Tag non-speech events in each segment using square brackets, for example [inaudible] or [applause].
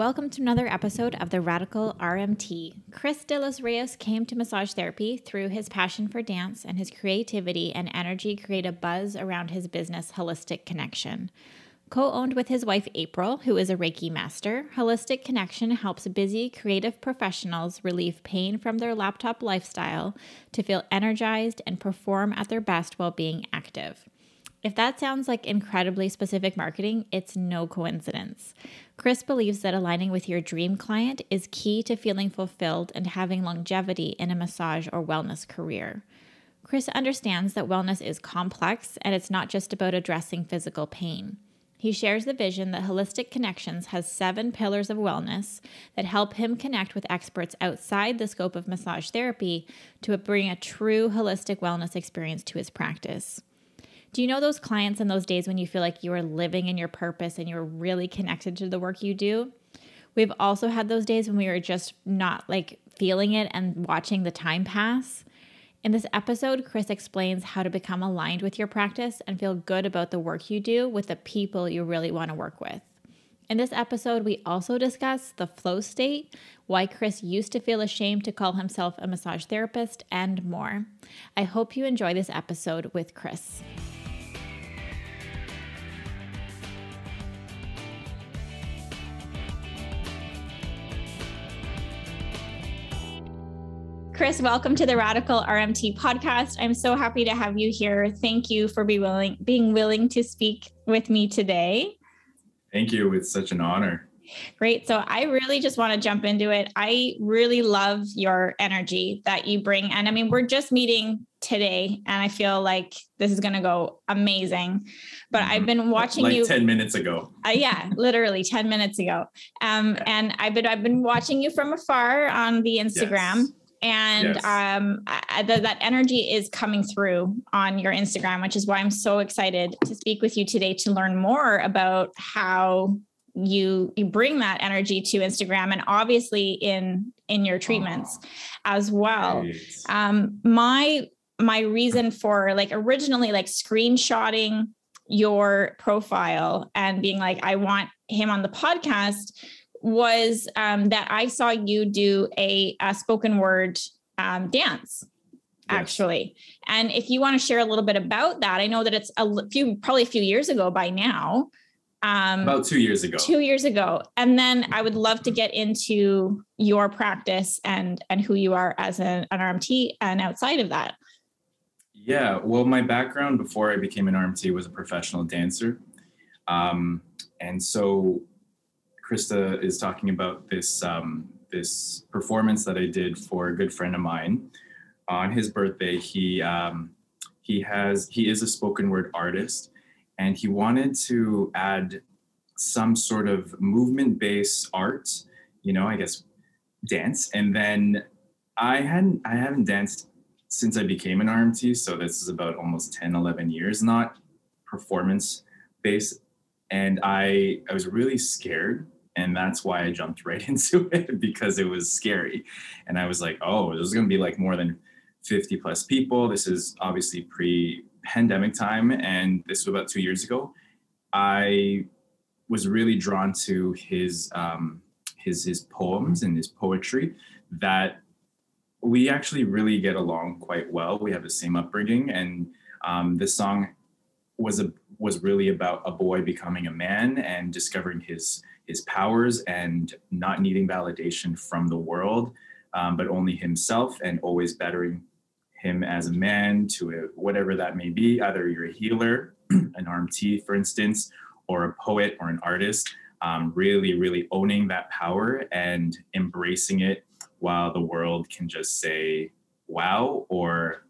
Welcome to another episode of the Radical RMT. Chris Delos Reyes came to massage therapy through his passion for dance and his creativity and energy create a buzz around his business, Holistic Connection. Co owned with his wife April, who is a Reiki master, Holistic Connection helps busy creative professionals relieve pain from their laptop lifestyle to feel energized and perform at their best while being active. If that sounds like incredibly specific marketing, it's no coincidence. Chris believes that aligning with your dream client is key to feeling fulfilled and having longevity in a massage or wellness career. Chris understands that wellness is complex and it's not just about addressing physical pain. He shares the vision that Holistic Connections has seven pillars of wellness that help him connect with experts outside the scope of massage therapy to bring a true holistic wellness experience to his practice. Do you know those clients and those days when you feel like you are living in your purpose and you're really connected to the work you do? We've also had those days when we were just not like feeling it and watching the time pass. In this episode, Chris explains how to become aligned with your practice and feel good about the work you do with the people you really want to work with. In this episode, we also discuss the flow state, why Chris used to feel ashamed to call himself a massage therapist, and more. I hope you enjoy this episode with Chris. Chris, welcome to the Radical RMT podcast. I'm so happy to have you here. Thank you for be willing, being willing to speak with me today. Thank you. It's such an honor. Great. So I really just want to jump into it. I really love your energy that you bring. And I mean, we're just meeting today, and I feel like this is going to go amazing. But mm-hmm. I've been watching like you 10 minutes ago. Uh, yeah, literally 10 minutes ago. Um, and I've been I've been watching you from afar on the Instagram. Yes and yes. um, I, the, that energy is coming through on your Instagram, which is why I'm so excited to speak with you today to learn more about how you you bring that energy to Instagram and obviously in in your treatments oh, as well. Um, my my reason for like originally like screenshotting your profile and being like I want him on the podcast was um, that I saw you do a, a spoken word um, dance actually. And if you want to share a little bit about that, I know that it's a few, probably a few years ago by now. Um, About two years ago. Two years ago, and then I would love to get into your practice and and who you are as an, an RMT and outside of that. Yeah, well, my background before I became an RMT was a professional dancer, um, and so Krista is talking about this um, this performance that I did for a good friend of mine on his birthday. He um, he has he is a spoken word artist, and he wanted to add some sort of movement based art. You know, I guess dance, and then I hadn't I haven't danced since I became an RMT, so this is about almost 10, 11 years, not performance based. And I I was really scared and that's why I jumped [laughs] right into it because it was scary. And I was like, oh, there's going to be like more than 50 plus people. This is obviously pre pandemic time. And this was about two years ago. I was really drawn to his, um, his, his poems and his poetry that we actually really get along quite well. We have the same upbringing. And um, this song was a, was really about a boy becoming a man and discovering his his powers and not needing validation from the world, um, but only himself and always bettering him as a man to a, whatever that may be. Either you're a healer, [clears throat] an RMT, for instance, or a poet or an artist. Um, really, really owning that power and embracing it while the world can just say, wow, or,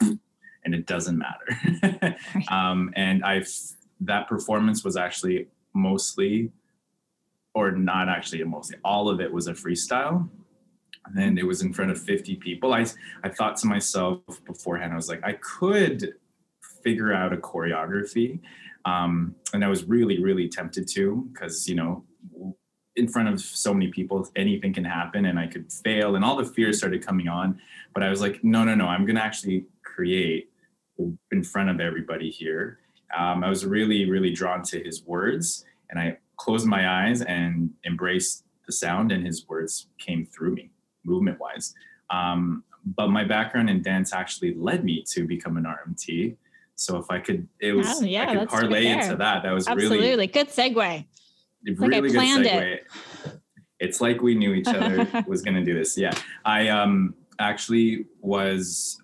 and it doesn't matter. [laughs] um, and I've, that performance was actually mostly or not actually mostly all of it was a freestyle. And it was in front of 50 people. I i thought to myself beforehand i was like i could figure out a choreography um, and i was really really tempted to because you know in front of so many people anything can happen and i could fail and all the fears started coming on. But i was like no no no i'm gonna actually create in front of everybody here. Um, i was really really drawn to his words and i closed my eyes and embraced the sound and his words came through me movement wise. Um, but my background in dance actually led me to become an RMT. So if I could, it was Oh, yeah, I could parlay into that. That was Absolutely. really Good segue. like I really good planned segue. it. It's like we knew each other [laughs] was going to do this. Yeah, I um actually was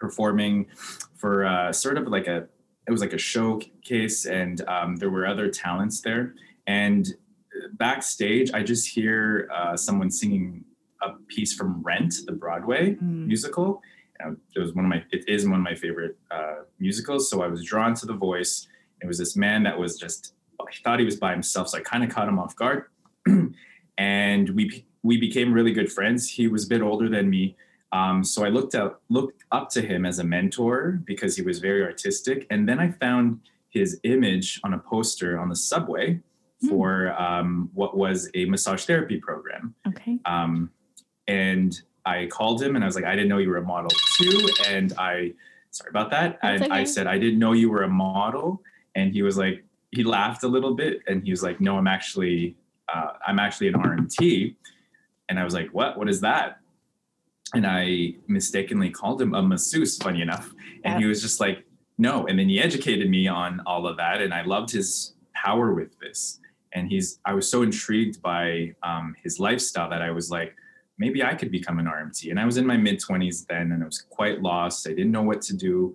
performing for uh, sort of like a it was like a showcase, and um, there were other talents there. And backstage, I just hear uh, someone singing a piece from Rent, the Broadway Mm. musical. Uh, it was one of my it is one of my favorite uh, musicals. So I was drawn to the voice. It was this man that was just I thought he was by himself, so I kind of caught him off guard. [clears throat] and we we became really good friends. He was a bit older than me, um, so I looked up looked up to him as a mentor because he was very artistic. And then I found his image on a poster on the subway. For um, what was a massage therapy program. Okay. Um, and I called him and I was like, I didn't know you were a model too. And I, sorry about that. That's And I said, I didn't know you were a model. And he was like, he laughed a little bit and he was like, no, I'm actually, uh, I'm actually an RMT. And I was like, what, what is that? And I mistakenly called him a masseuse, funny enough. And he was just like, no. And then he educated me on all of that. And I loved his power with this. And he's, I was so intrigued by um, his lifestyle that I was like, maybe I could become an RMT. And I was in my mid 20s then and I was quite lost. I didn't know what to do.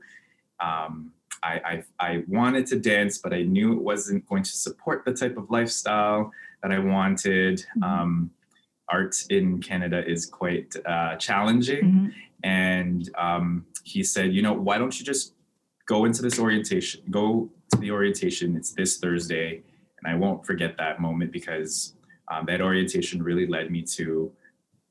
Um, I, I, I wanted to dance, but I knew it wasn't going to support the type of lifestyle that I wanted. Mhm. Um, art in Canada is quite uh, challenging. Mhm. And um, he said, you know, why don't you just go into this orientation, go to the orientation. It's this Thursday. And I won't forget that moment because um, that orientation really led me to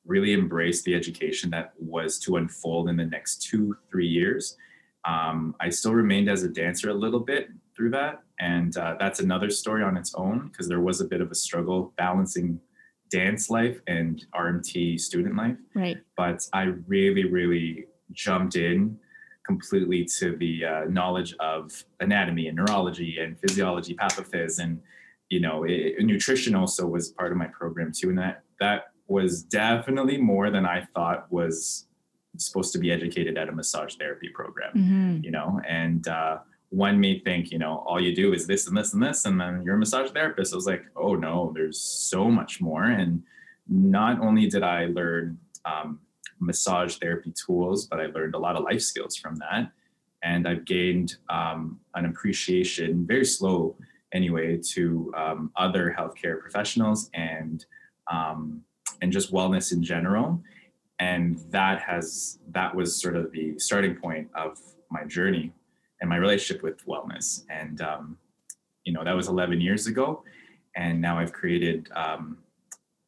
really embrace the education that was to unfold in the next two, three years. Um, I still remained as a dancer a little bit through that. And uh, that's another story on its own because there was a bit of a struggle balancing dance life and RMT student life Right. but I really, really jumped in completely to the uh, knowledge of anatomy and neurology and physiology, pathophys, and you know, it, nutrition also was part of my program too, and that that was definitely more than I thought was supposed to be educated at a massage therapy program Mhm. you know? And uh, one may think you know all you do is this and this and this and then you're a massage therapist. I was like oh no there's so much more. And not only did i learn um, massage therapy tools but i learned a lot of life skills from that. And i've gained um, an appreciation very slow anyway to um, other healthcare professionals and um, and just wellness in general. And that has that was sort of the starting point of my journey and my relationship with wellness. And um, you know that was 11 years ago. And now i've created um,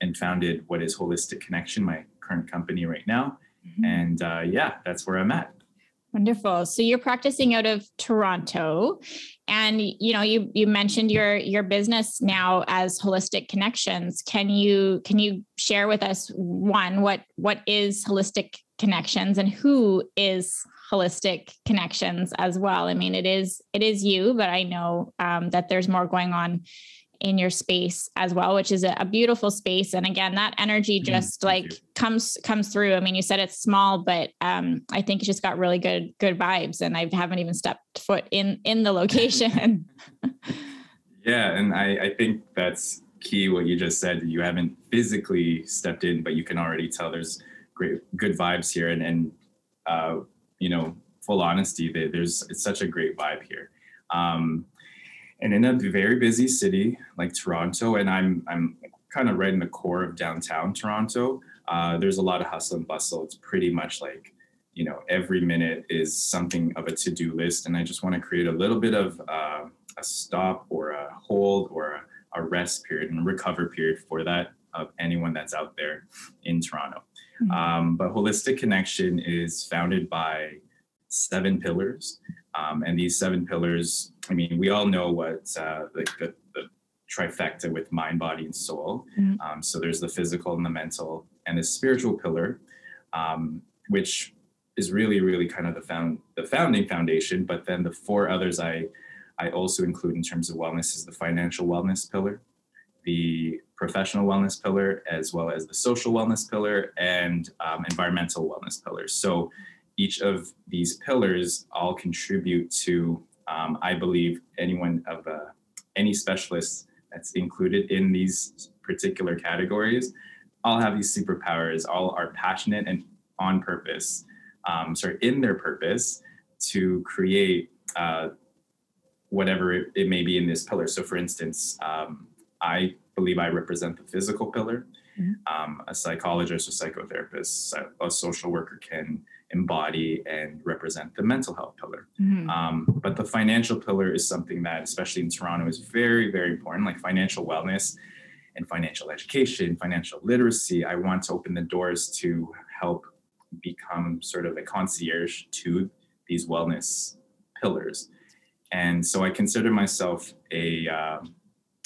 and founded what is holistic connection my current company right now. Mhm. and uh, yeah that's where i'm at Wonderful. So you're practicing out of Toronto and you know you you mentioned your your business now as Holistic Connections. Can you can you share with us one what what is Holistic Connections and who is Holistic Connections as well? I mean it is it is you, but I know um, that there's more going on in your space as well which is a, a beautiful space. And again that energy Mhm, just thank like you. comes comes through. I mean you said it's small but um i think it's just got really good good vibes and i haven't even stepped foot in in the location. [laughs] Yeah and I, I think that's key what you just said. You haven't physically stepped in but you can already tell there's great good vibes here. And and uh, you know full honesty there's it's such a great vibe here. Um, and in a very busy city like toronto and i'm i'm kind of right in the core of downtown toronto uh, there's a lot of hustle and bustle. It's pretty much like you know every minute is something of a to-do list and i just want to create a little bit of uh, a stop or a hold or a, a rest period and a recover period for that of anyone that's out there in toronto. Mhm. um, but holistic connection is founded by seven pillars um, and these seven pillars i mean we all know what uh, the, the, the trifecta with mind body and soul Mhm. um, so there's the physical and the mental and the spiritual pillar um, which is really really kind of the found the founding foundation but then the four others i i also include in terms of wellness is the financial wellness pillar the professional wellness pillar, as well as the social wellness pillar and um, environmental wellness pillars. So each of these pillars all contribute to, um, I believe, anyone of uh, any specialist that's included in these particular categories all have these superpowers, all are passionate and on purpose, um, sorry, in their purpose to create uh, whatever it, it, may be in this pillar. So, for instance, um, I believe I represent the physical pillar. Mm-hmm. Um, a psychologist or psychotherapist, a social worker can embody and represent the mental health pillar. Mm-hmm. Um, but the financial pillar is something that, especially in Toronto, is very, very important, like financial wellness and financial education, financial literacy. I want to open the doors to help become sort of a concierge to these wellness pillars. And so I consider myself a, uh,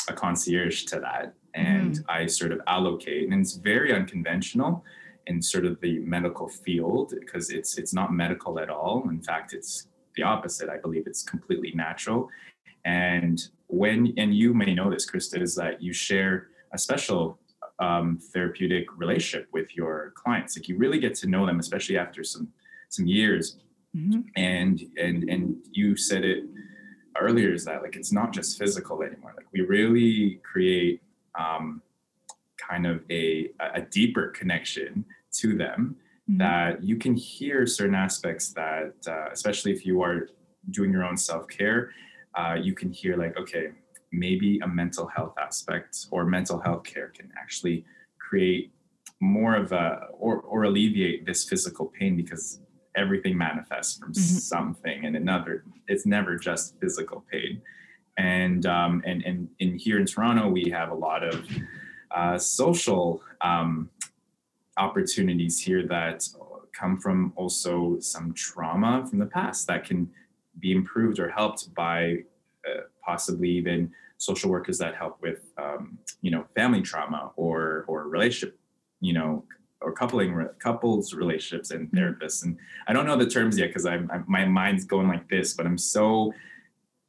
a concierge to that. And mm. I sort of allocate, and it's very unconventional in sort of the medical field because it's it's not medical at all. In fact, it's the opposite. I believe it's completely natural. And when and you may know this, Krista, is that you share a special um, therapeutic relationship with your clients. Like you really get to know them, especially after some some years. Mm-hmm. And and and you said it earlier is that like it's not just physical anymore. Like we really create um, kind of a a deeper connection to them mm-hmm. that you can hear certain aspects that, uh, especially if you are doing your own self care, uh, you can hear like okay maybe a mental health aspect or mental health care can actually create more of a or, or alleviate this physical pain because everything manifests from mm-hmm. something and another it's never just physical pain and um, and and in here in toronto we have a lot of uh, social um, opportunities here that come from also some trauma from the past that can be improved or helped by uh, possibly even social workers that help with um, you know family trauma or or relationship you know or coupling couples relationships and mm-hmm. therapists and i don't know the terms yet because I'm, I'm, my mind's going like this but i'm so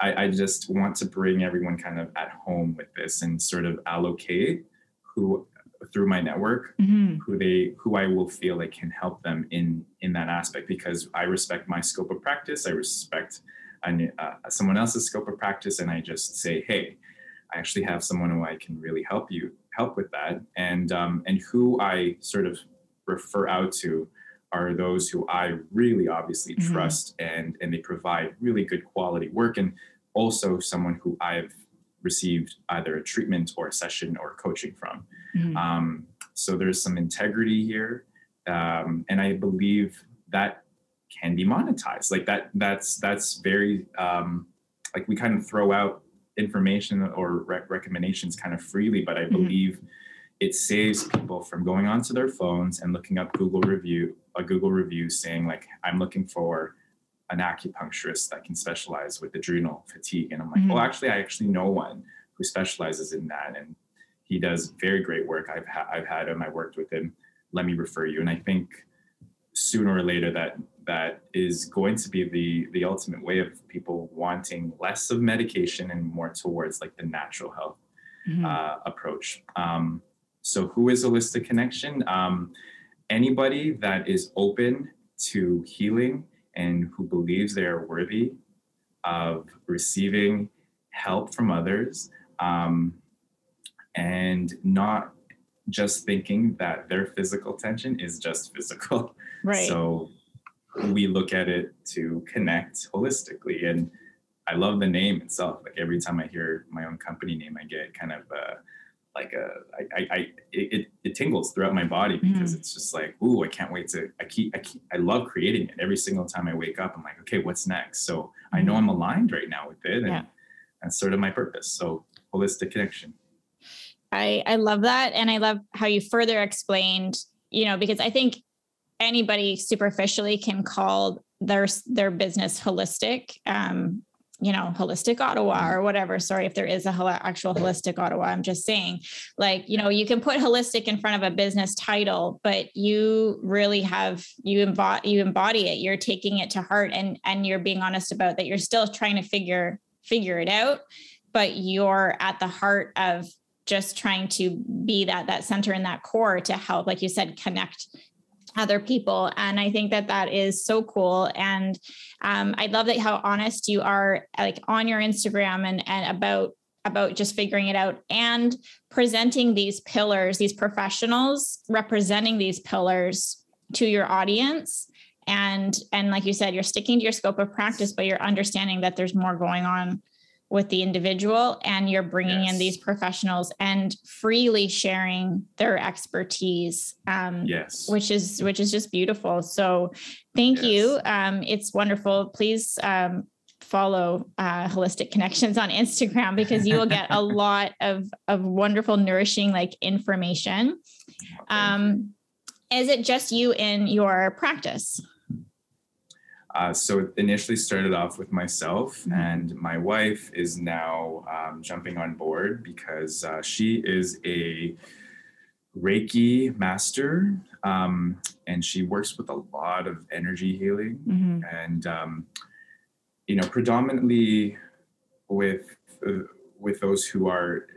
I, I just want to bring everyone kind of at home with this and sort of allocate who through my network mm-hmm. who they who i will feel like can help them in in that aspect because i respect my scope of practice i respect uh, someone else's scope of practice and I just say, hey, I actually have someone who I can really help you help with that. And um, and who I sort of refer out to are those who I really obviously mm-hmm. trust and and they provide really good quality work and also someone who I've received either a treatment or a session or coaching from. Mm-hmm. Um, so there's some integrity here. Um, and I believe that can be monetized like that that's that's very um like we kind of throw out information or rec- recommendations kind of freely but i mm-hmm. believe it saves people from going onto their phones and looking up google review a google review saying like i'm looking for an acupuncturist that can specialize with adrenal fatigue and i'm like mm-hmm. well actually i actually know one who specializes in that and he does very great work. I've, ha- I've had him i worked with him. Let me refer you. And i think sooner or later that that is going to be the the ultimate way of people wanting less of medication and more towards like the natural health mm-hmm. uh, approach. Um, so who is holistic connection? Um, anybody that is open to healing and who believes they are worthy of receiving help from others um, and not just thinking that their physical tension is just physical. [laughs] Right. So we look at it to connect holistically. And I love the name itself. Like every time I hear my own company name, I get kind of uh, like a, I, I, I it, it tingles throughout my body because mm. it's just like, ooh, I can't wait to, I keep, I keep, I love creating it. Every single time I wake up, I'm like, okay, what's next? So I know I'm mm-hmm. aligned right now with it. And yeah. that's sort of my purpose. So holistic connection. I, I love that. And I love how you further explained, you know, because I think anybody superficially can call their their business holistic um you know holistic ottawa or whatever. Sorry if there is a hol- actual holistic ottawa. I'm just saying like you know you can put holistic in front of a business title but you really have you embody you embody it. You're taking it to heart and and you're being honest about that. You're still trying to figure figure it out but you're at the heart of just trying to be that that center and that core to help like you said connect other people. And i think that that is so cool. And um, i love that how honest you are like on your instagram and and about about just figuring it out and presenting these pillars these professionals representing these pillars to your audience. And and like you said you're sticking to your scope of practice but you're understanding that there's more going on with the individual and you're bringing yes. in these professionals and freely sharing their expertise um, yes. which is which is just beautiful. So thank yes. you um, it's wonderful. Please um, follow uh, holistic connections on instagram because you will get a [laughs] lot of of wonderful nourishing like information. Um, is it just you in your practice uh, so it initially started off with myself, mm-hmm. and my wife is now um, jumping on board because uh, she is a Reiki master, um, and she works with a lot of energy healing, mm-hmm. and um, you know, predominantly with uh, with those who are,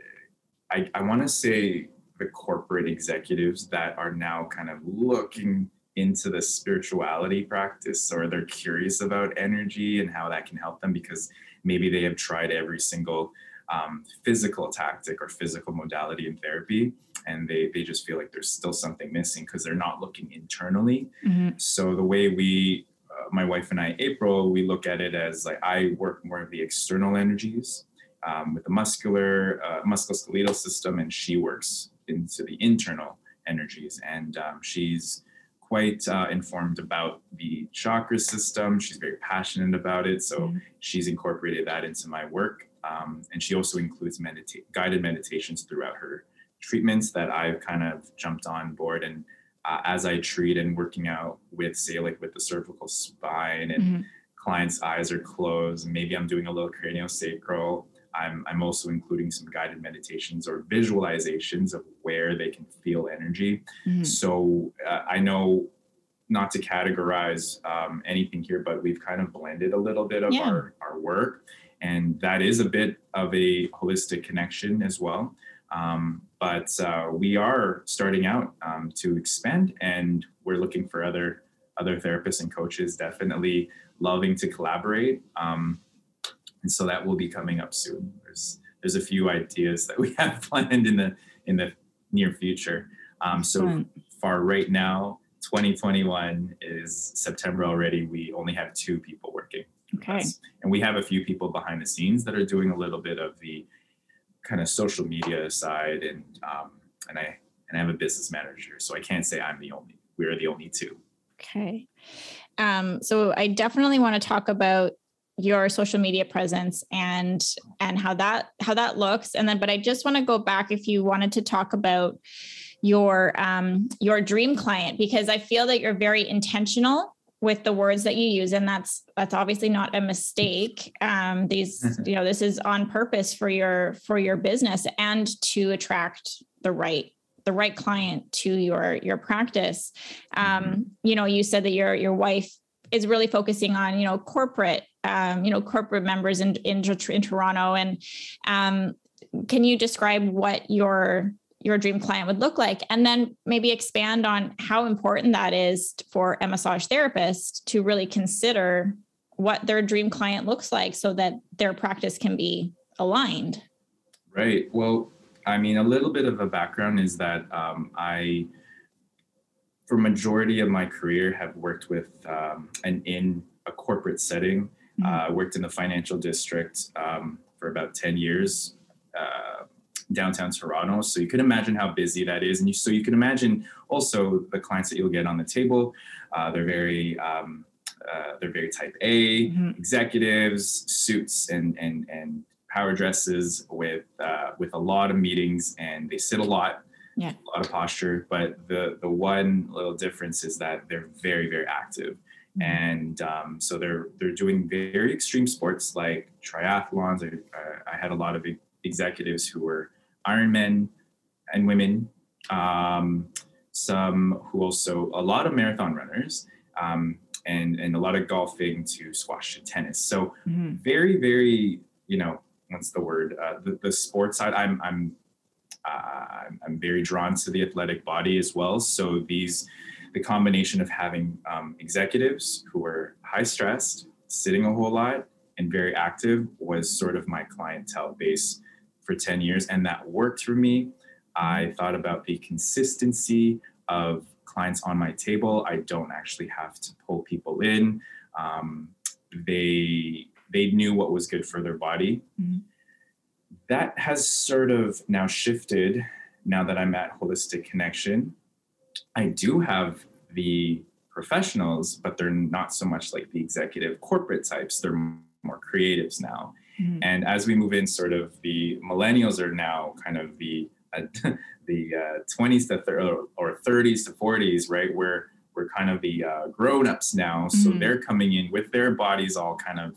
I, I want to say, the corporate executives that are now kind of looking into the spirituality practice or they're curious about energy and how that can help them because maybe they have tried every single um, physical tactic or physical modality in therapy and they, they just feel like there's still something missing because they're not looking internally mm-hmm. so the way we uh, my wife and i april we look at it as like i work more of the external energies um, with the muscular uh, musculoskeletal system and she works into the internal energies and um, she's quite uh, informed about the chakra system. She's very passionate about it. So mm-hmm. she's incorporated that into my work. Um, and she also includes medita- guided meditations throughout her treatments that I've kind of jumped on board. And uh, as I treat and working out with, say, like with the cervical spine and mm-hmm. clients' eyes are closed, maybe I'm doing a little craniosacral I'm, I'm also including some guided meditations or visualizations of where they can feel energy. Mm-hmm. So uh, I know not to categorize um, anything here, but we've kind of blended a little bit of yeah. our, our work. And that is a bit of a holistic connection as well. Um, but uh, we are starting out um, to expand and we're looking for other other therapists and coaches definitely loving to collaborate um, and so that will be coming up soon. There's there's a few ideas that we [laughs] have planned in the in the near future. Um, so far, right now, 2021 is September already. We only have two people working. Okay. And we have a few people behind the scenes that are doing a little bit of the kind of social media side, and um, and I and I have a business manager, so I can't say I'm the only. We are the only two. Okay. Um, so I definitely want to talk about your social media presence and and how that how that looks and then but i just want to go back if you wanted to talk about your um your dream client because i feel that you're very intentional with the words that you use and that's that's obviously not a mistake um these mm-hmm. you know this is on purpose for your for your business and to attract the right the right client to your your practice um mm-hmm. you know you said that your your wife is really focusing on you know corporate um, you know corporate members in in, in Toronto. And um, can you describe what your your dream client would look like? And then maybe expand on how important that is for a massage therapist to really consider what their dream client looks like so that their practice can be aligned. Right. Well i mean a little bit of a background is that um, i for majority of my career have worked with um, and in a corporate setting. Mm-hmm. uh, worked in the financial district um, for about 10 years uh, downtown toronto. So you can imagine how busy that is. And you, so you can imagine also the clients that you'll get on the table. Uh, they're very um, uh, they're very type a mm-hmm. executives suits and and and power dresses with uh, with a lot of meetings. And they sit a lot yeah. a lot of posture. But the the one little difference is that they're very very active, mm-hmm. and um, so they're they're doing very extreme sports like triathlons. I, I had a lot of executives who were Ironmen and women. Um, some who also a lot of marathon runners. Um, and, and a lot of golfing to squash to tennis. So mm-hmm. very, very, you know, what's the word? Uh, the, the sports side. I'm I'm uh, I'm very drawn to the athletic body as well. So these, the combination of having um, executives who were high stressed, sitting a whole lot, and very active was sort of my clientele base for 10 years, and that worked for me. I thought about the consistency of clients on my table. I don't actually have to pull people in. Um, they they knew what was good for their body. Mhm. That has sort of now shifted now that I'm at Holistic Connection. I do have the professionals, but they're not so much like the executive corporate types. They're more creatives now. Mhm. And as we move in, sort of the millennials are now kind of the uh, [laughs] the uh, 20s to thir- or, or 30s to 40s, right? Where we're kind of the uh, grown-ups now, so Mhm. they're coming in with their bodies all kind of,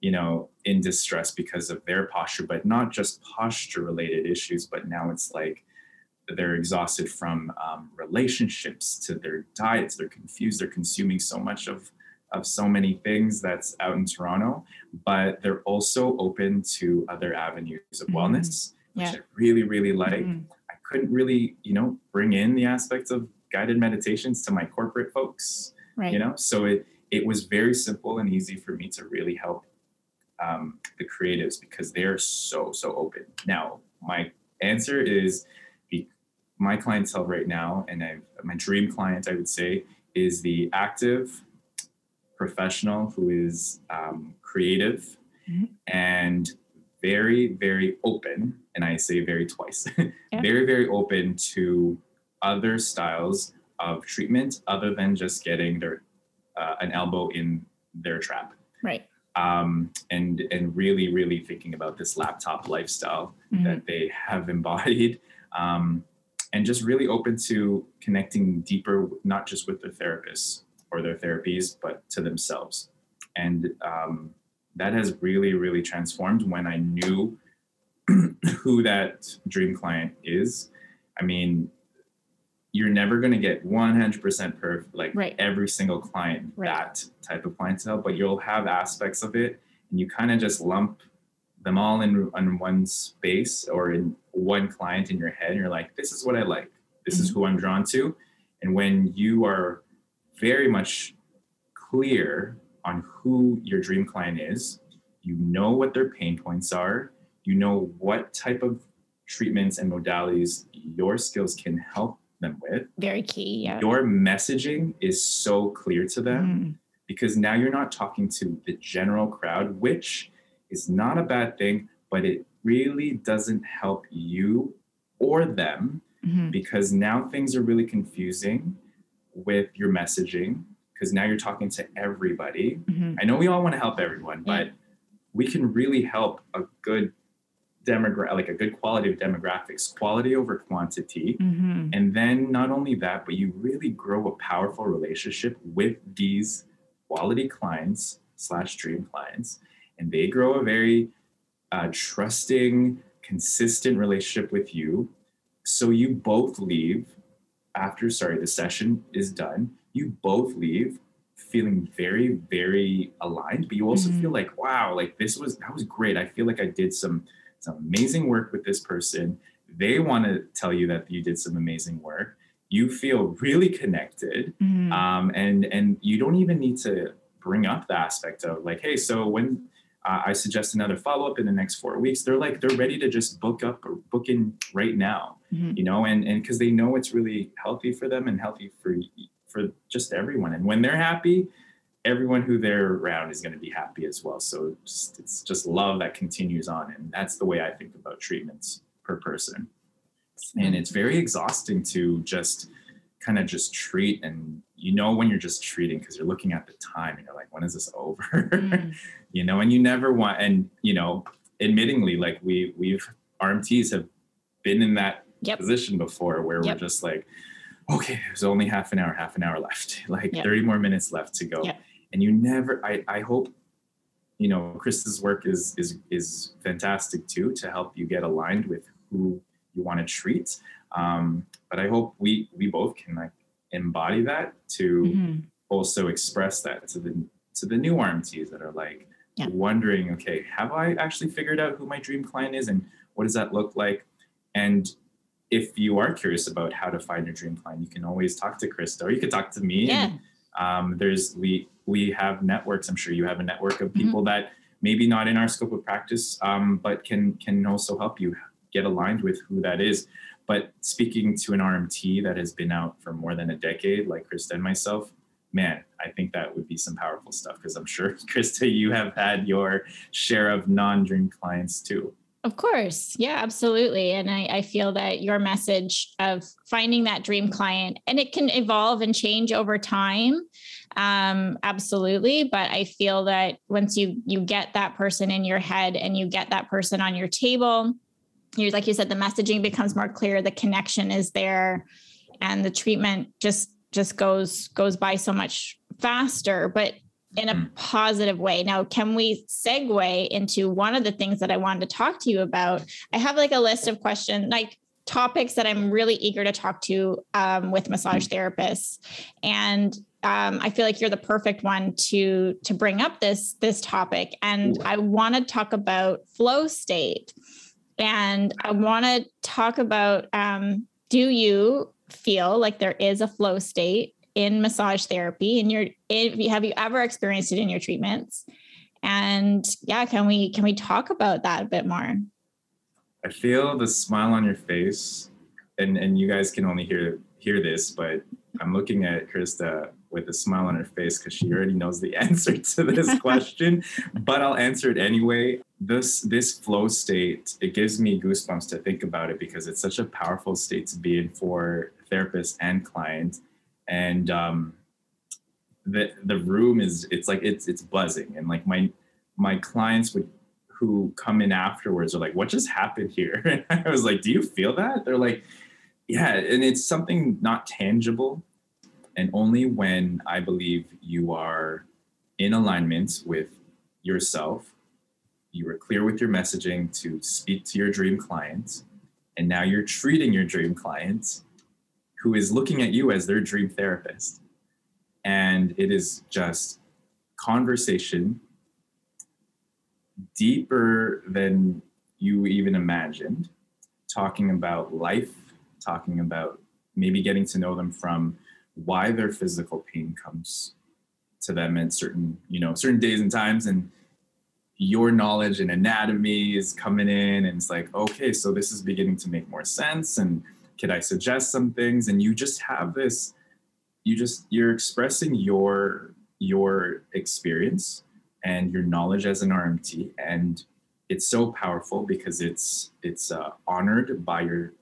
you know, in distress because of their posture, but not just posture-related issues, but now it's like they're exhausted from um, relationships to their diets. They're confused. They're consuming so much of of so many things that's out in Toronto, but they're also open to other avenues of Mhm. wellness, which Yeah. I really, really like. Mhm. I couldn't really, you know, bring in the aspects of guided meditations to my corporate folks, Right. you know, so it it was very simple and easy for me to really help um, the creatives because they're so so open. Now, my answer is be, my clientele right now, and I've, my dream client, I would say, is the active professional who is um, creative Mhm. and very very open and i say very twice [laughs] Yeah. very very open to other styles of treatment other than just getting their uh, an elbow in their trap Right. Um, and and really really thinking about this laptop lifestyle Mhm. that they have embodied um, and just really open to connecting deeper not just with their therapists or their therapies but to themselves and um, that has really really transformed when i knew [clears throat] who that dream client is i mean you're never going to get 100% perfect like Right. every single client Right. that type of clientele but you'll have aspects of it and you kind of just lump them all in on one space or in one client in your head and you're like this is what i like this is mm-hmm. who i'm drawn to and when you are very much clear on who your dream client is you know what their pain points are you know what type of treatments and modalities your skills can help them with Very key. Yeah. your messaging is so clear to them Mhm. because now you're not talking to the general crowd, which is not a bad thing, but it really doesn't help you or them Mhm. because now things are really confusing with your messaging because now you're talking to everybody. Mhm. I know we all want to help everyone, Yeah. but we can really help a good demographic, like a good quality of demographics, quality over quantity. Mhm. And then not only that, but you really grow a powerful relationship with these quality clients slash dream clients. And they grow a very uh, trusting, consistent relationship with you. So you both leave after, sorry, the session is done. You both leave feeling very, very aligned, but you also Mhm. feel like, wow, like this was, that was great. I feel like I did some, some amazing work with this person they want to tell you that you did some amazing work you feel really connected Mhm. um, and and you don't even need to bring up the aspect of like hey so when uh, i suggest another follow-up in the next four weeks they're like they're ready to just book up or book in right now Mhm. you know and and because they know it's really healthy for them and healthy for for just everyone and when they're happy everyone who they're around is going to be happy as well so it's, it's just love that continues on and that's the way i think about treatments per person and it's very exhausting to just kind of just treat and you know when you're just treating because you're looking at the time and you're like when is this over Mhm. [laughs] you know and you never want and you know admittingly like we we've rmts have been in that Yep. position before where Yep. we're just like okay there's only half an hour half an hour left [laughs] like Yep. 30 more minutes left to go Yep. And you never i i hope you know chris's work is is is fantastic too to help you get aligned with who you want to treat um but i hope we we both can like embody that to Mhm. also express that to the to the new RMTs that are like Yeah. wondering, okay, have I actually figured out who my dream client is and what does that look like? And if you are curious about how to find your dream client, you can always talk to Krista or you could talk to me. Yeah. And, um, there's we we have networks. I'm sure you have a network of Mm-hmm. people that maybe not in our scope of practice, um, but can can also help you get aligned with who that is. But speaking to an RMT that has been out for more than a decade, like Krista and myself, man, I think that would be some powerful stuff because I'm sure, [laughs] Krista, you have had your share of non dream clients too. Of course. Yeah, absolutely. And I, I feel that your message of finding that dream client, and it can evolve and change over time. Um, absolutely. But I feel that once you you get that person in your head and you get that person on your table, you're like you said, the messaging becomes more clear, the connection is there, and the treatment just just goes goes by so much faster. But in a Mm. positive way. Now, can we segue into one of the things that I wanted to talk to you about? I have like a list of questions, like topics that I'm really eager to talk to um, with massage therapists, and um, I feel like you're the perfect one to to bring up this this topic. And I want to talk about flow state, and I want to talk about um, do you feel like there is a flow state in massage therapy and your if you have you ever experienced it in your treatments and yeah can we can we talk about that a bit more I feel the smile on your face, and and you guys can only hear hear this, but I'm looking at Krista with a smile on her face because she already knows the [laughs] answer to this [laughs] question. But I'll answer it anyway. This this flow state it gives me goosebumps to think about it because it's such a powerful state to be in for therapist and client, and um, the the room is it's like it's it's buzzing and like my my clients would who come in afterwards are like, what just happened here? [laughs] And I was like, do you feel that? They're like, yeah. And it's something not tangible. And only when I believe you are in alignment with yourself, you were clear with your messaging to speak to your dream clients, and now you're treating your dream client who is looking at you as their dream therapist. And it is just conversation deeper than you even imagined, talking about life, talking about maybe getting to know them from why their physical pain comes to them at certain, you know, certain days and times and your knowledge and anatomy is coming in and it's like, okay, so this is beginning to make more sense and could I suggest some things? And you just have this you just you're expressing your your experience and your knowledge as an RMT, and it's so powerful because it's it's uh, honored by your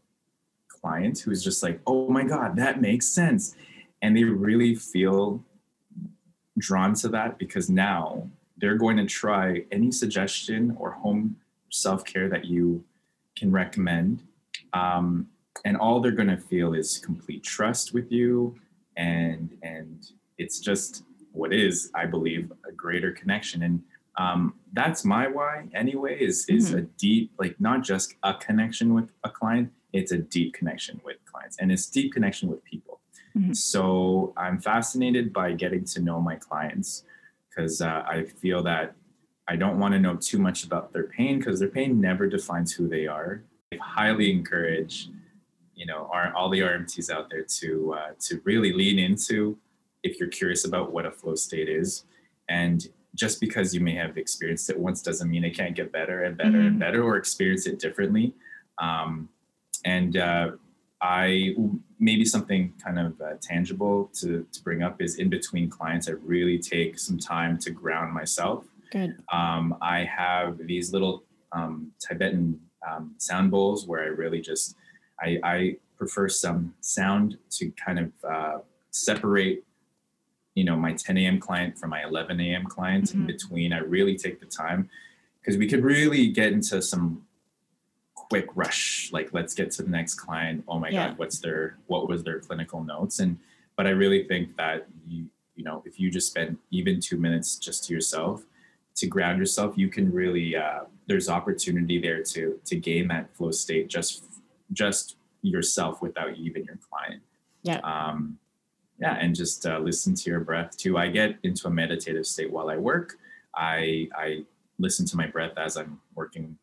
client who's just like, oh my god, that makes sense, and they really feel drawn to that because now they're going to try any suggestion or home self care that you can recommend, um, and all they're going to feel is complete trust with you, and and it's just what is, I believe, a greater connection. And um, that's my why anyway, is is a deep, like not just a connection with a client, it's a deep connection with clients and it's deep connection with people. Mhm. So I'm fascinated by getting to know my clients because uh, I feel that I don't want to know too much about their pain because their pain never defines who they are. I highly encourage, you know, our, all the RMTs out there to uh, to really lean into if you're curious about what a flow state is. And just because you may have experienced it once doesn't mean it can't get better and better and Mhm. better or experience it differently. Um, and uh, I maybe something kind of uh, tangible to, to bring up is in between clients, I really take some time to ground myself. good Um, I have these little um, Tibetan um, sound bowls where I really just I, I prefer some sound to kind of uh, separate you know my 10 a.m client from my 11 a.m client in Mhm. between i really take the time because we could really get into some quick rush like let's get to the next client oh my Yeah. god what's their what was their clinical notes and but i really think that you you know if you just spend even two minutes just to yourself to ground yourself you can really uh, there's opportunity there to to gain that flow state just just yourself without even your client Yeah. um yeah and just uh, listen to your breath too i get into a meditative state while i work i i listen to my breath as i'm working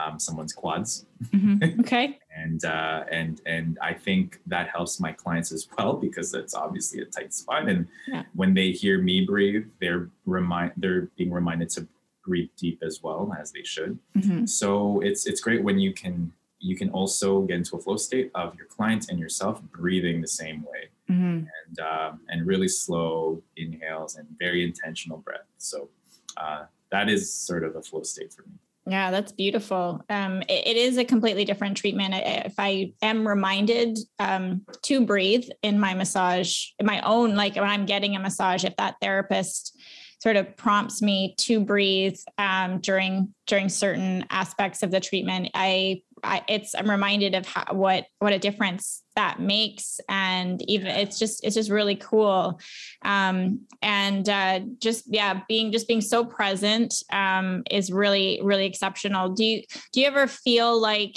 um, someone's quads. Mm-hmm. [laughs] Okay. and uh, and and I think that helps my clients as well because it's obviously a tight spot. And Yeah. when they hear me breathe, they're remind they're being reminded to breathe deep as well as they should. Mm-hmm. So it's it's great when you can you can also get into a flow state of your client and yourself breathing the same way Mm-hmm. and uh, and really slow inhales and very intentional breath. So uh, that is sort of a flow state for me. Yeah, that's beautiful. Um, it, it is a completely different treatment. If I am reminded um, to breathe in my massage, in my own, like when I'm getting a massage, if that therapist sort of prompts me to breathe um, during during certain aspects of the treatment, I, I it's I'm reminded of how, what what a difference that makes, and even it's just it's just really cool. Um, and uh, just yeah being just being so present um, is really really exceptional. Do you do you ever feel like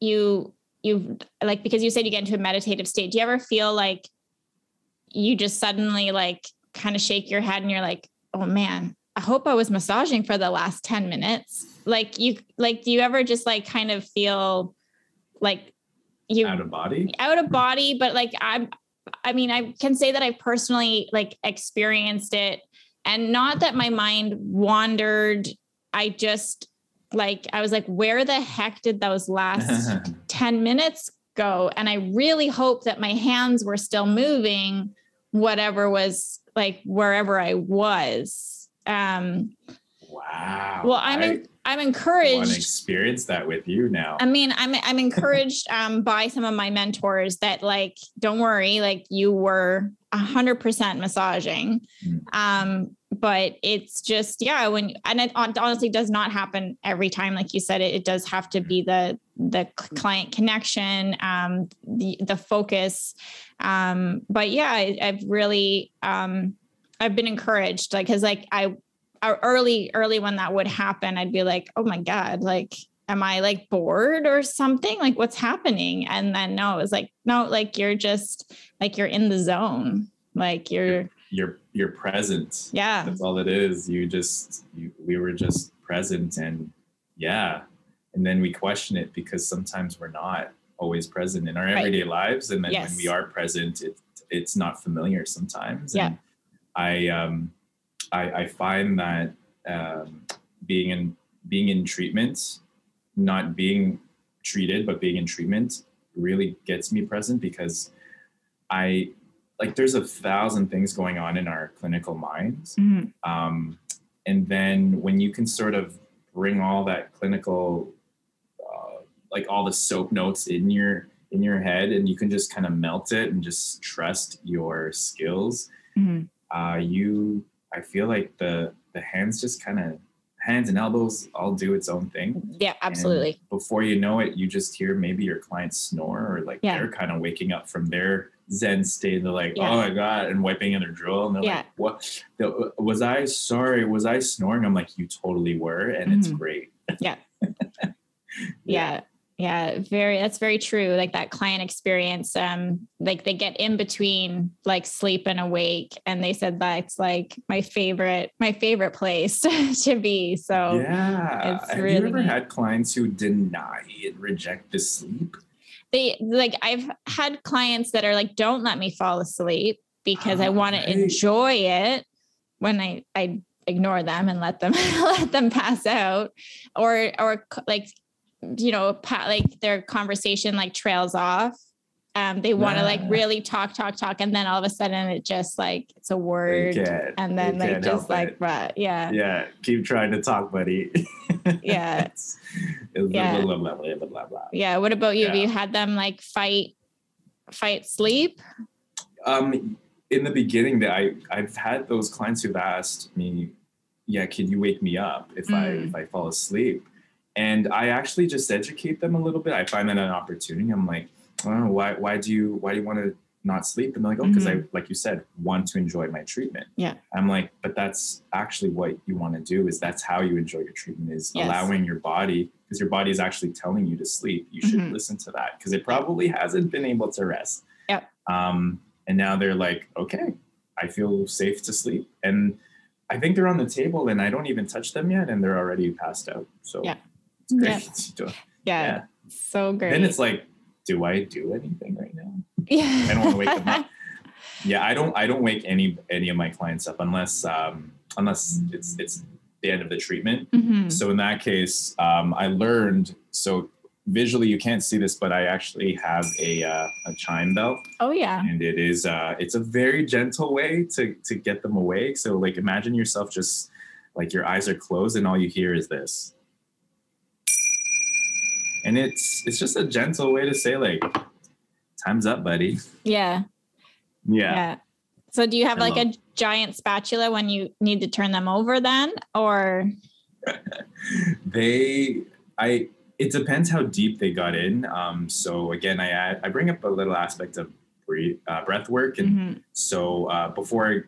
you you like because you said you get into a meditative state do you ever feel like you just suddenly like kind of shake your head and you're like oh man i hope i was massaging for the last 10 minutes like you like do you ever just like kind of feel like you Out of body. out of body, but like I'm I mean, I can say that I personally like experienced it and not that my mind wandered. I just like I was like, where the heck did those last [laughs] 10 minutes go? And I really hope that my hands were still moving, whatever was like wherever I was. Um wow. well I'm I en- I'm want to encouraged experience that with you now. I mean, I'm I'm encouraged um, by some of my mentors that like, don't worry, like you were a hundred percent massaging, Mm. um, but it's just yeah, when and it honestly does not happen every time. Like you said, it, it does have to be the the client connection, um, the the focus, um, but yeah, I, I've really um, I've been encouraged, like because like I uh, early early when that would happen, I'd be like, oh my god, like am I like bored or something? Like what's happening? And then no, it was like, no, like you're just like you're in the zone. Like you're You're you're present. yeah. That's all it is. You just you, we were just present and yeah. And then we question it because sometimes we're not always present in our Right. everyday lives. And then Yes. when we are present, it it's not familiar sometimes. Yeah. And I um I, I find that um being in being in treatment, not being treated, but being in treatment really gets me present because I like there's a thousand things going on in our clinical minds. Mhm. Um, and then when you can sort of bring all that clinical, uh, like all the soap notes in your in your head, and you can just kind of melt it and just trust your skills. Mhm. Uh, you, I feel like the the hands just kind of hands and elbows all do its own thing. Yeah, absolutely. Before you know it, you just hear maybe your client snore or like Yeah. they're kind of waking up from their zen state. They're like, Yeah. "Oh my god!" and wiping in their drill, and they're Yeah. like, "What? the- Was I sorry? Was I snoring?" I'm like, "You totally were, and it's Mhm. great." Yeah. [laughs] yeah yeah very that's very true like that client experience um like they get in between like sleep and awake and they said that's like my favorite my favorite place [laughs] to be so yeah. it's Have really you ever neat. had clients who deny and reject the sleep? they like i've had clients that are like don't let me fall asleep because i want right. to enjoy it when i i ignore them and let them [laughs] let them pass out or or like you know like their conversation like trails off um they want to like really talk talk talk and then all of a sudden it just like it's a word and then they just like right yeah yeah, keep trying to talk, buddy. [laughs] Yeah. It's- it's Yeah. Blah, blah, blah, blah, blah, blah. yeah what about you have you had them like fight fight sleep Um, in the beginning, that I I've had those clients who've asked me, "Yeah, can you wake me up if I Mm. if I fall asleep?" And I actually just educate them a little bit. I find that an opportunity. I'm like, oh, why why do you why do you want to not sleep? And they're like, oh, because I like you said, want to enjoy my treatment. Yeah. I'm like, but that's actually what you want to do. Is that's how you enjoy your treatment is Yes. allowing your body because your body is actually telling you to sleep. You should Mhm. listen to that because it probably hasn't been able to rest. Yep. Um, and now they're like, okay, I feel safe to sleep. And I think they're on the table and I don't even touch them yet and they're already passed out. So Yeah. It's great. [laughs] Yeah. Yeah. Yeah. So great. Then it's like, do I do anything right now? yeah. I don't want to wake them up. [laughs] Yeah, I don't. I don't wake any any of my clients up unless um, unless it's it's the end of the treatment. Mhm. So in that case, um, I learned. So visually, you can't see this, but I actually have a uh, a chime bell, Oh yeah. and it is uh, it's a very gentle way to to get them awake. So like, imagine yourself just like your eyes are closed, and all you hear is this. And it's it's just a gentle way to say like, "Time's up, buddy." Yeah. Yeah. yeah. So do you have I like a giant spatula when you need to turn them over then or [laughs] they i it depends how deep they got in um so again i add, i bring up a little aspect of breathe, uh, breath work and Mhm. so uh before I,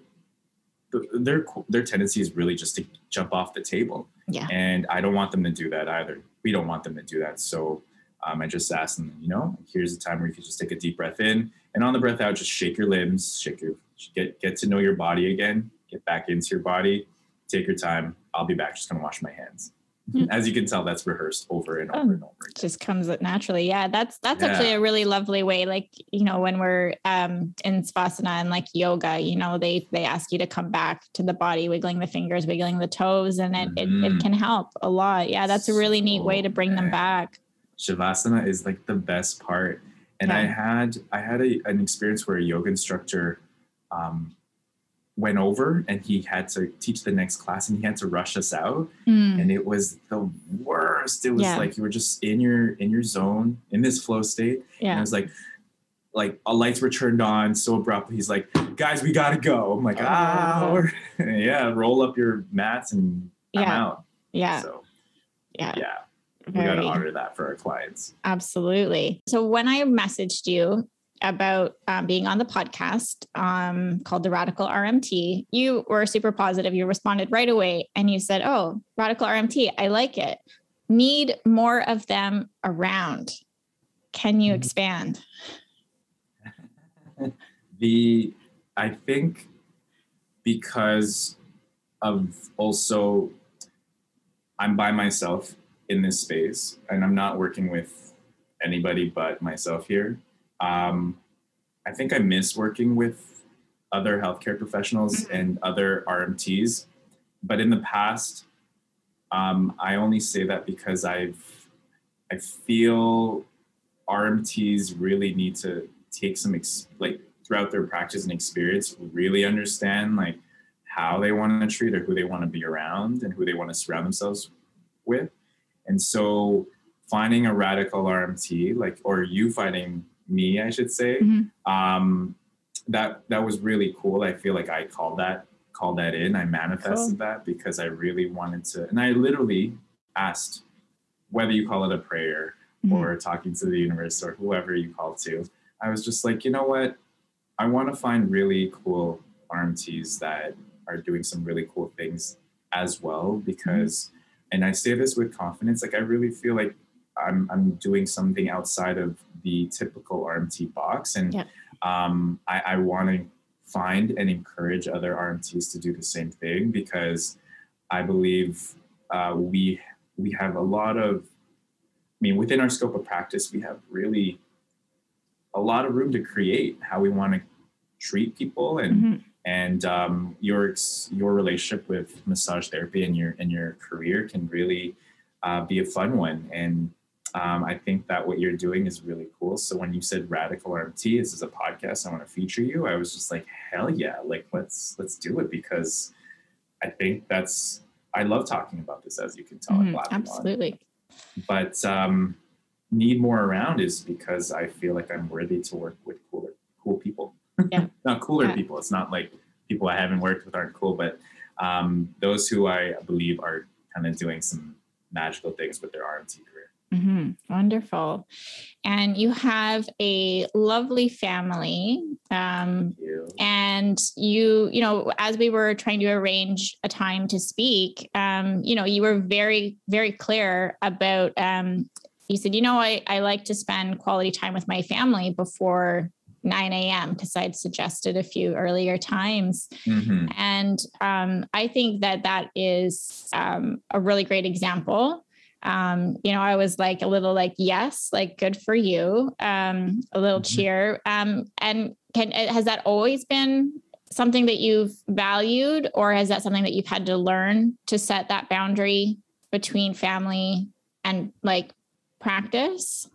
their their tendency is really just to jump off the table Yeah. and i don't want them to do that either we don't want them to do that so um, i just ask them you know here's a time where you can just take a deep breath in and on the breath out just shake your limbs shake your get get to know your body again get back into your body take your time i'll be back just gonna wash my hands. As you can tell that's rehearsed over and Oh. over and over again. just comes naturally. Yeah, that's that's Yeah. actually a really lovely way. Like, you know, when we're um in Savasana and like yoga, you know, they they ask you to come back to the body, wiggling the fingers, wiggling the toes, and it it, it Mhm. can help a lot. Yeah, that's a really neat way to bring them back. shavasana is like the best part and i had i had a, an experience where a yoga instructor um, went over and he had to teach the next class and he had to rush us out Mm. and it was the worst it was Yeah. like you were just in your in your zone in this flow state and it was like like all lights were turned on so abruptly he's like guys we gotta go i'm like ah Oh. we're- [laughs] yeah roll up your mats and i'm Yeah. out Yeah. so Yeah. yeah we gotta Very honor that for our clients absolutely. So when I messaged you about um, being on the podcast um, called the Radical RMT, you were super positive. You responded right away and you said, "Oh, Radical RMT, I like it. Need more of them around. Can you Mhm. expand?" [laughs] the i think because of also i'm by myself in this space and i'm not working with anybody but myself here um, i think i miss working with other healthcare professionals Mhm. and other rmts but in the past um, i only say that because i've i feel rmts really need to take some ex- like throughout their practice and experience really understand like how they want to treat or who they want to be around and who they want to surround themselves with and so finding a radical rmt like or you finding me i should say. Mhm. um that that was really cool. I feel like i called that called that in. I manifested that because i really wanted to and i literally asked whether you call it a prayer Mhm. or talking to the universe or whoever you call to i was just like you know what? I want to find really cool rmts that are doing some really cool things as well because and i say this with confidence like i really feel like i'm i'm doing something outside of the typical rmt box and Yeah. um, i, I want to find and encourage other rmts to do the same thing because i believe uh, we we have a lot of I mean, within our scope of practice, we have really a lot of room to create how we want to treat people and Mhm. and um, your your relationship with massage therapy and your and your career can really uh, be a fun one. And um, I think that what you're doing is really cool. So when you said Radical RMT, this is a podcast, I want to feature you. I was just like, hell yeah, like let's let's do it because I think that's I love talking about this as you can tell. On Absolutely. but um, need more around is because I feel like I'm worthy to work with cooler, cool people. Yeah. [laughs] not cooler Yeah. people. It's not like people I haven't worked with aren't cool, but um, those who I believe are kind of doing some magical things with their RMT career. Hmm Wonderful. And you have a lovely family. Um, you. and you you know as we were trying to arrange a time to speak um you know you were very very clear about um you said you know i i like to spend quality time with my family before 9 a.m because i'd suggested a few earlier times Mhm. and um, I think that that is um, a really great example um, you know, I was like a little like, yes, like good for you. Um, a little mm-hmm. cheer. Um, and can has that always been something that you've valued, or is that something that you've had to learn to set that boundary between family and like practice?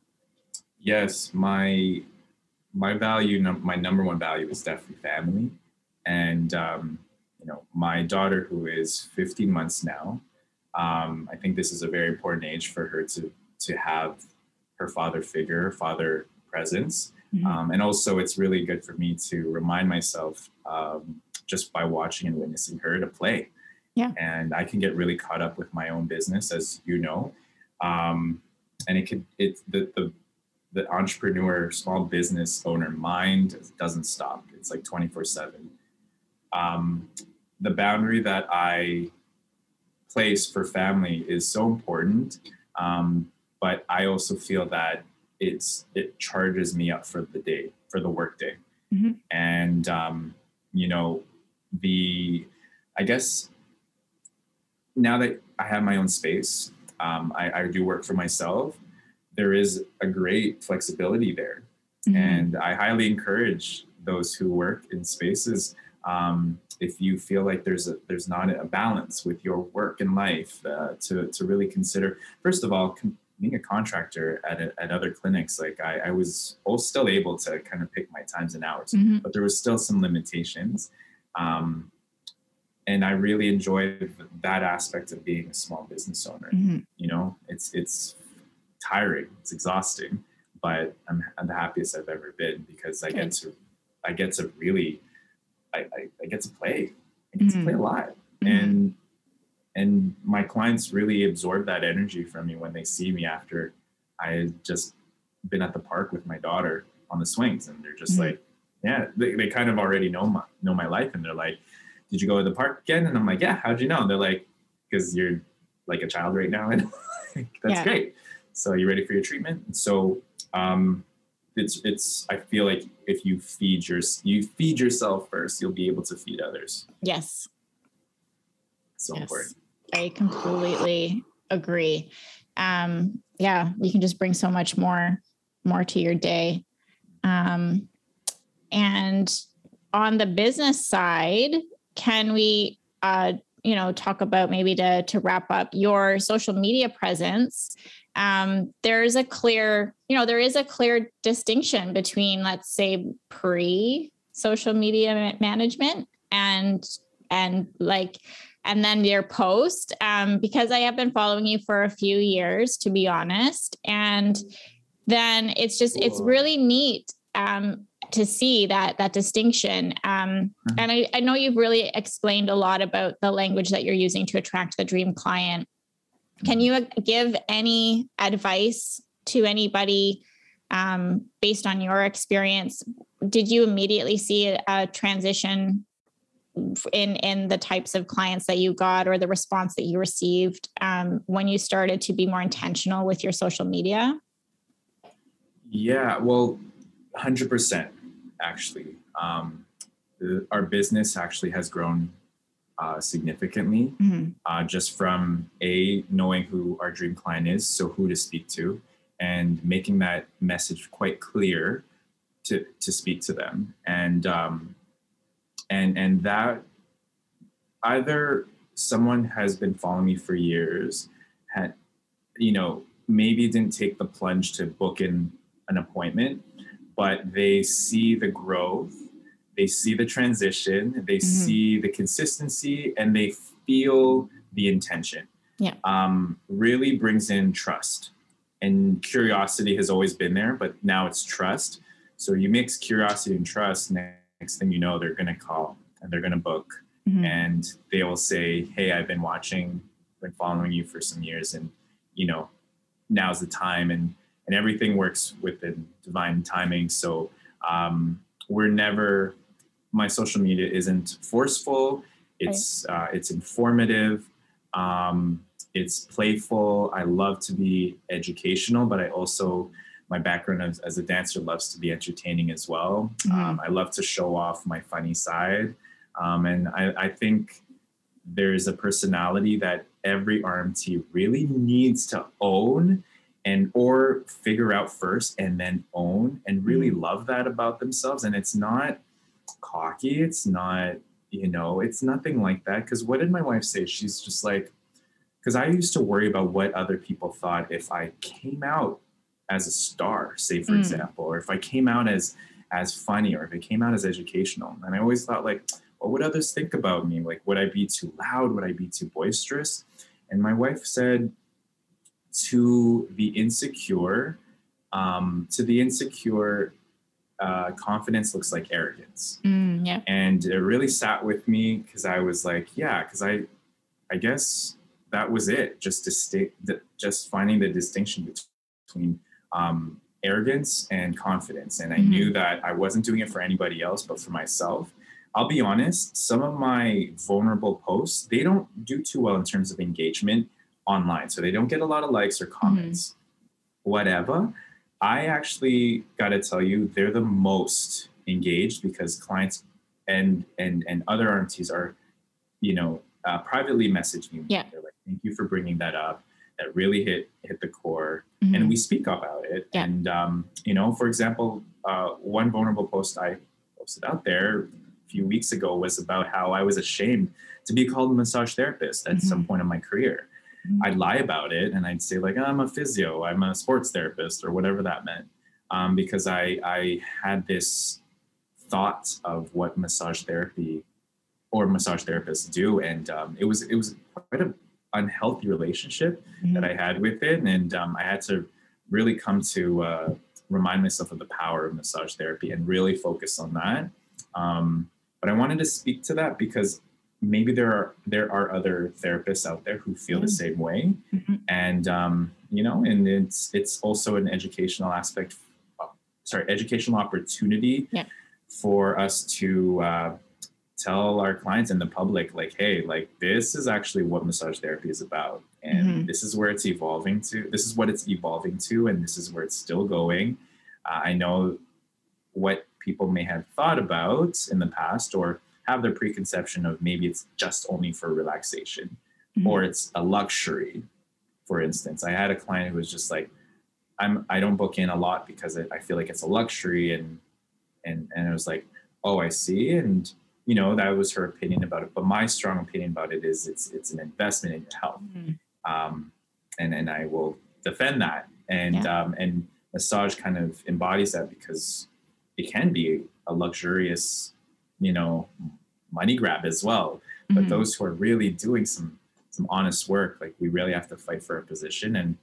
Yes, my my value, my number one value is definitely family, and um, you know, my daughter who is 15 months now um, I think this is a very important age for her to to have her father figure, father presence, mm-hmm. um, and also it's really good for me to remind myself um, just by watching and witnessing her to play. Yeah, and I can get really caught up with my own business, as you know, um, and it could it the the the entrepreneur, small business owner mind doesn't stop. It's like 24 seven. Um, the boundary that I place for family is so important. Um, but I also feel that it's it charges me up for the day, for the workday. Mm-hmm. And um, you know, the I guess now that I have my own space, um, I, I, do work for myself. There is a great flexibility there, mm-hmm. and I highly encourage those who work in spaces um, if you feel like there's a there's not a balance with your work and life uh, to to really consider first of all con- being a contractor at, a, at other clinics like I, I was still able to kind of pick my times and hours mm-hmm. but there was still some limitations um, and I really enjoyed that aspect of being a small business owner mm-hmm. you know it's it's tiring it's exhausting but I'm, I'm the happiest I've ever been because I get to I get to really I, I, I get to play. I get mm-hmm. to play a mm-hmm. lot. Mm-hmm. And and my clients really absorb that energy from me when they see me after I just been at the park with my daughter on the swings and they're just mm-hmm. like, yeah, they, they kind of already know my know my life and they're like, Did you go to the park again? And I'm like, Yeah, how'd you know? And they're like, Because you're like a child right now [laughs] and that's yeah. great. So you ready for your treatment? And so um it's it's i feel like if you feed your you feed yourself first you'll be able to feed others. Yes. So yes. important. I completely agree. Um yeah you can just bring so much more more to your day. Um and on the business side can we uh you know talk about maybe to to wrap up your social media presence um, there's a clear, you know, there is a clear distinction between, let's say, pre social media management and and like and then your post um, because i have been following you for a few years to be honest. And then it's just it's really neat um, to see that that distinction um, mm-hmm. and I, I know you've really explained a lot about the language that you're using to attract the dream client can you give any advice to anybody um, based on your experience? Did you immediately see a, a transition in in the types of clients that you got or the response that you received um, when you started to be more intentional with your social media? Yeah, well, hundred percent actually. Um, the, our business actually has grown uh, significantly mm-hmm. uh, just from a knowing who our dream client is so who to speak to and making that message quite clear to to speak to them and um, and and that either someone has been following me for years had you know maybe didn't take the plunge to book in an appointment but they see the growth they see the transition, they mm-hmm. see the consistency, and they feel the intention. Yeah. Um, really brings in trust. And curiosity has always been there, but now it's trust. So you mix curiosity and trust, next thing you know, they're going to call and they're going to book. Mm-hmm. And they will say, Hey, I've been watching, been following you for some years, and, you know, now's the time. And, and everything works within divine timing. So um, we're never my social media isn't forceful. It's right. uh, it's informative. Um, it's playful. I love to be educational, but I also my background as, as a dancer loves to be entertaining as well. Mm-hmm. Um, I love to show off my funny side, um, and I, I think there's a personality that every RMT really needs to own and or figure out first and then own and really Mhm. love that about themselves. And it's not cocky it's not you know it's nothing like that. Because what did my wife say? She's just like because i used to worry about what other people thought if i came out as a star say for Mm. example or if i came out as as funny or if it came out as educational. And i always thought like what would others think about me? Like would i be too loud? Would i be too boisterous? And my wife said to the insecure um, to the insecure uh, confidence looks like arrogance Mm, yeah. and it really sat with me because I was like, yeah, because I, I guess that was it. Just to stay, just finding the distinction between um, arrogance and confidence, and I Mhm. knew that I wasn't doing it for anybody else, but for myself. I'll be honest. Some of my vulnerable posts they don't do too well in terms of engagement online, so they don't get a lot of likes or comments. Whatever. I actually got to tell you, they're the most engaged because clients and and and other RMTs are, you know, uh, privately messaging me. Yeah. They're like, "Thank you for bringing that up. That really hit hit the core." Mhm. And we speak about it. Yeah. And um, you know, for example, uh, one vulnerable post I posted out there a few weeks ago was about how I was ashamed to be called a massage therapist at some point in my career. Mhm. I'd lie about it and I'd say like I'm a physio, I'm a sports therapist, or whatever that meant, um, because I I had this thought of what massage therapy or massage therapists do, and um, it was it was quite an unhealthy relationship that I had with it, and um, I had to really come to uh, remind myself of the power of massage therapy and really focus on that. Um, but I wanted to speak to that because maybe there are there are other therapists out there who feel the same way, Mhm. and um, you know, and it's it's also an educational aspect. Sorry, educational opportunity Yeah. for us to uh, tell our clients and the public, like, hey, like this is actually what massage therapy is about, and Mhm. this is where it's evolving to. This is what it's evolving to, and this is where it's still going. Uh, I know what people may have thought about in the past or have their preconception of maybe it's just only for relaxation Mhm. or it's a luxury for instance i had a client who was just like i'm i don't book in a lot because I, I feel like it's a luxury and and and it was like oh i see and you know that was her opinion about it but my strong opinion about it is it's it's an investment in your health Mhm. um, and and I will defend that. And um, and massage kind of embodies that because it can be a luxurious, you know, money grab as well. But Mhm. those who are really doing some some honest work, like we really have to fight for a position. And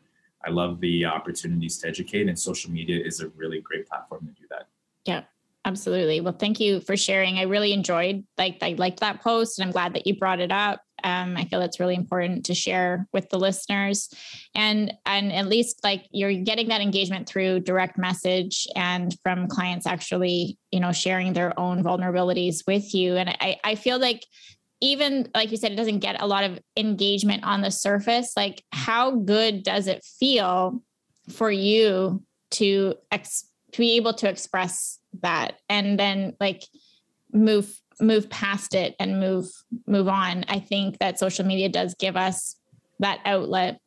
I love the opportunities to educate, and social media is a really great platform to do that. Yeah. Absolutely. Well, thank you for sharing. I really enjoyed like I liked that post and I'm glad that you brought it up. Um, I feel it's really important to share with the listeners and and at least like you're getting that engagement through direct message and from clients actually, you know, sharing their own vulnerabilities with you. And I, I feel like even like you said, it doesn't get a lot of engagement on the surface. Like, how good does it feel for you to ex- to be able to express that and then like move move past it and move move on i think that social media does give us that outlet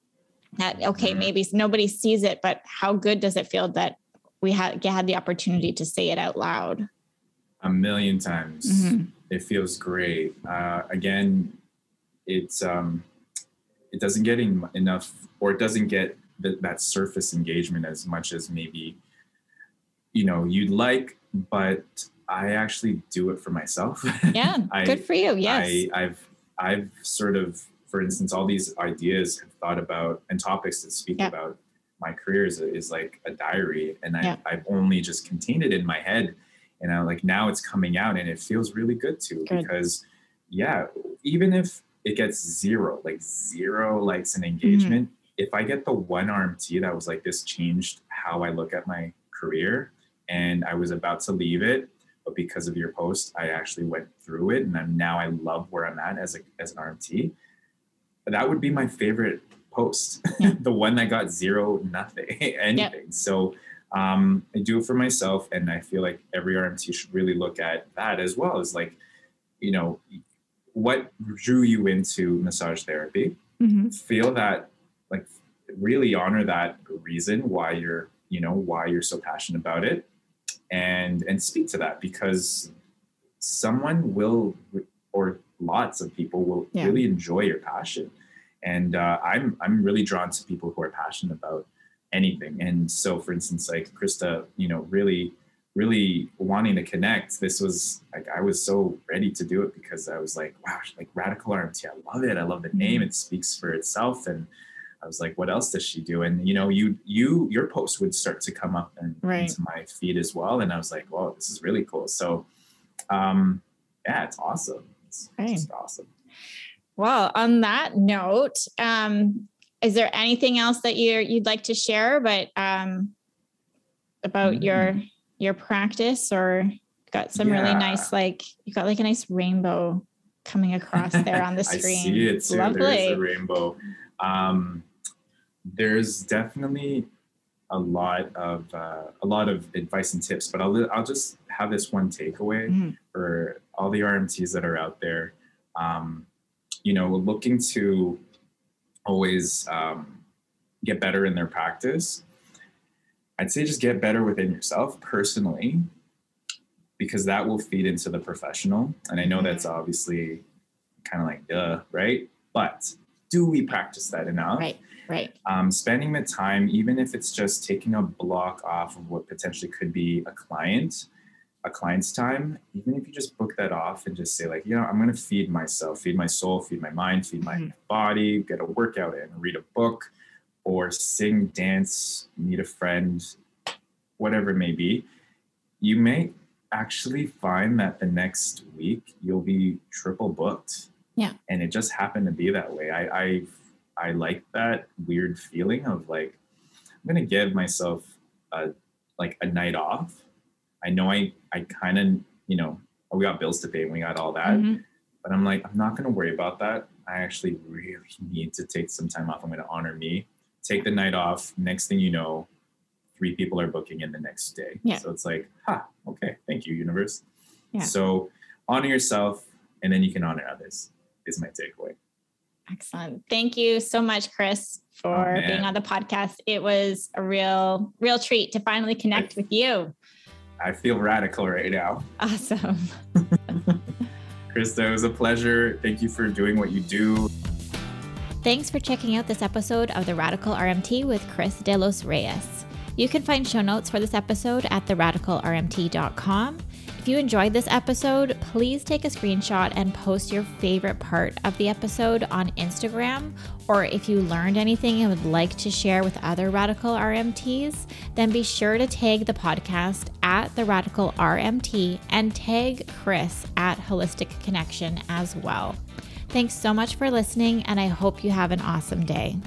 that okay Mhm. maybe nobody sees it but how good does it feel that we had had the opportunity to say it out loud A million times. Mhm. it feels great. Uh, again, it's um, it doesn't get en- enough, or it doesn't get th- that surface engagement as much as maybe you know you'd like. But I actually do it for myself. yeah [laughs] I- good for you yes I, I've I've sort of, for instance, all these ideas have thought about and topics that speak Yeah. about my career is, is like a diary, and I, Yeah. I've only just contained it in my head, and I like now it's coming out, and it feels really good too Good. because, yeah, even if it gets zero, like zero likes Mm-hmm. and engagement, if I get the one RMT that was like this changed how I look at my career, and I was about to leave it, but because of your post, I actually went through it, and I'm, now I love where I'm at as a as an RMT. That would be my favorite post, Yeah. [laughs] the one that got zero, nothing, [laughs] anything. So um, I do it for myself, and I feel like every RMT should really look at that as well as like, you know, what drew you into massage therapy, Mm-hmm. feel that like really honor that reason why you're you know why you're so passionate about it and and speak to that because someone will or lots of people will Yeah. really enjoy your passion. And uh, i'm i'm really drawn to people who are passionate about anything. And so for instance like krista you know really really wanting to connect this was like i was so ready to do it because i was like wow like radical rmt i love it. I love the name. It speaks for itself. And i was like what else does she do and you know you you your post would start to come up and Right. into my feed as well and i was like wow this is really cool so um yeah it's awesome it's Right. just awesome Well, on that note, um, is there anything else that you you'd like to share? But um, about your your practice, or got some really nice like you got like a nice rainbow coming across there on the screen. [laughs] I see it too. Lovely. There's a rainbow. Um, there's definitely a lot of uh, a lot of advice and tips, but I'll I'll just have this one takeaway Mhm. for all the RMTs that are out there. Um, you know, looking to always um, get better in their practice. I'd say just get better within yourself personally, because that will feed into the professional. And I know that's obviously kind of like duh, right? But do we practice that enough? Right, right. um, spending the time, even if it's just taking a block off of what potentially could be a client, a client's time, even if you just book that off and just say, like, you know, I'm going to feed myself, feed my soul, feed my mind, feed my Mhm. body, get a workout in, read a book, or sing, dance, meet a friend, whatever it may be, you may actually find that the next week you'll be triple booked. Yeah. And it just happened to be that way. I, I I like that weird feeling of like I'm gonna give myself a like a night off. I know I I kind of you know we got bills to pay and we got all that, Mhm. but I'm like I'm not gonna worry about that. I actually really need to take some time off. I'm gonna honor me, take the night off. Next thing you know, three people are booking in the next day. Yeah. So it's like, ha, okay, thank you, universe. Yeah. So honor yourself, and then you can honor others. Is my takeaway. Excellent. Thank you so much, Chris, for Oh, being on the podcast. It was a real, real treat to finally connect with you. I feel radical right now. Awesome. [laughs] [laughs] Krista, it was a pleasure. Thank you for doing what you do. Thanks for checking out this episode of the Radical RMT with Chris Delos Reyes. You can find show notes for this episode at theradicalrmt.com. If you enjoyed this episode, please take a screenshot and post your favorite part of the episode on Instagram. Or if you learned anything and would like to share with other Radical RMTs, then be sure to tag the podcast at the Radical RMT and tag Chris at Holistic Connection as well. Thanks so much for listening, and I hope you have an awesome day.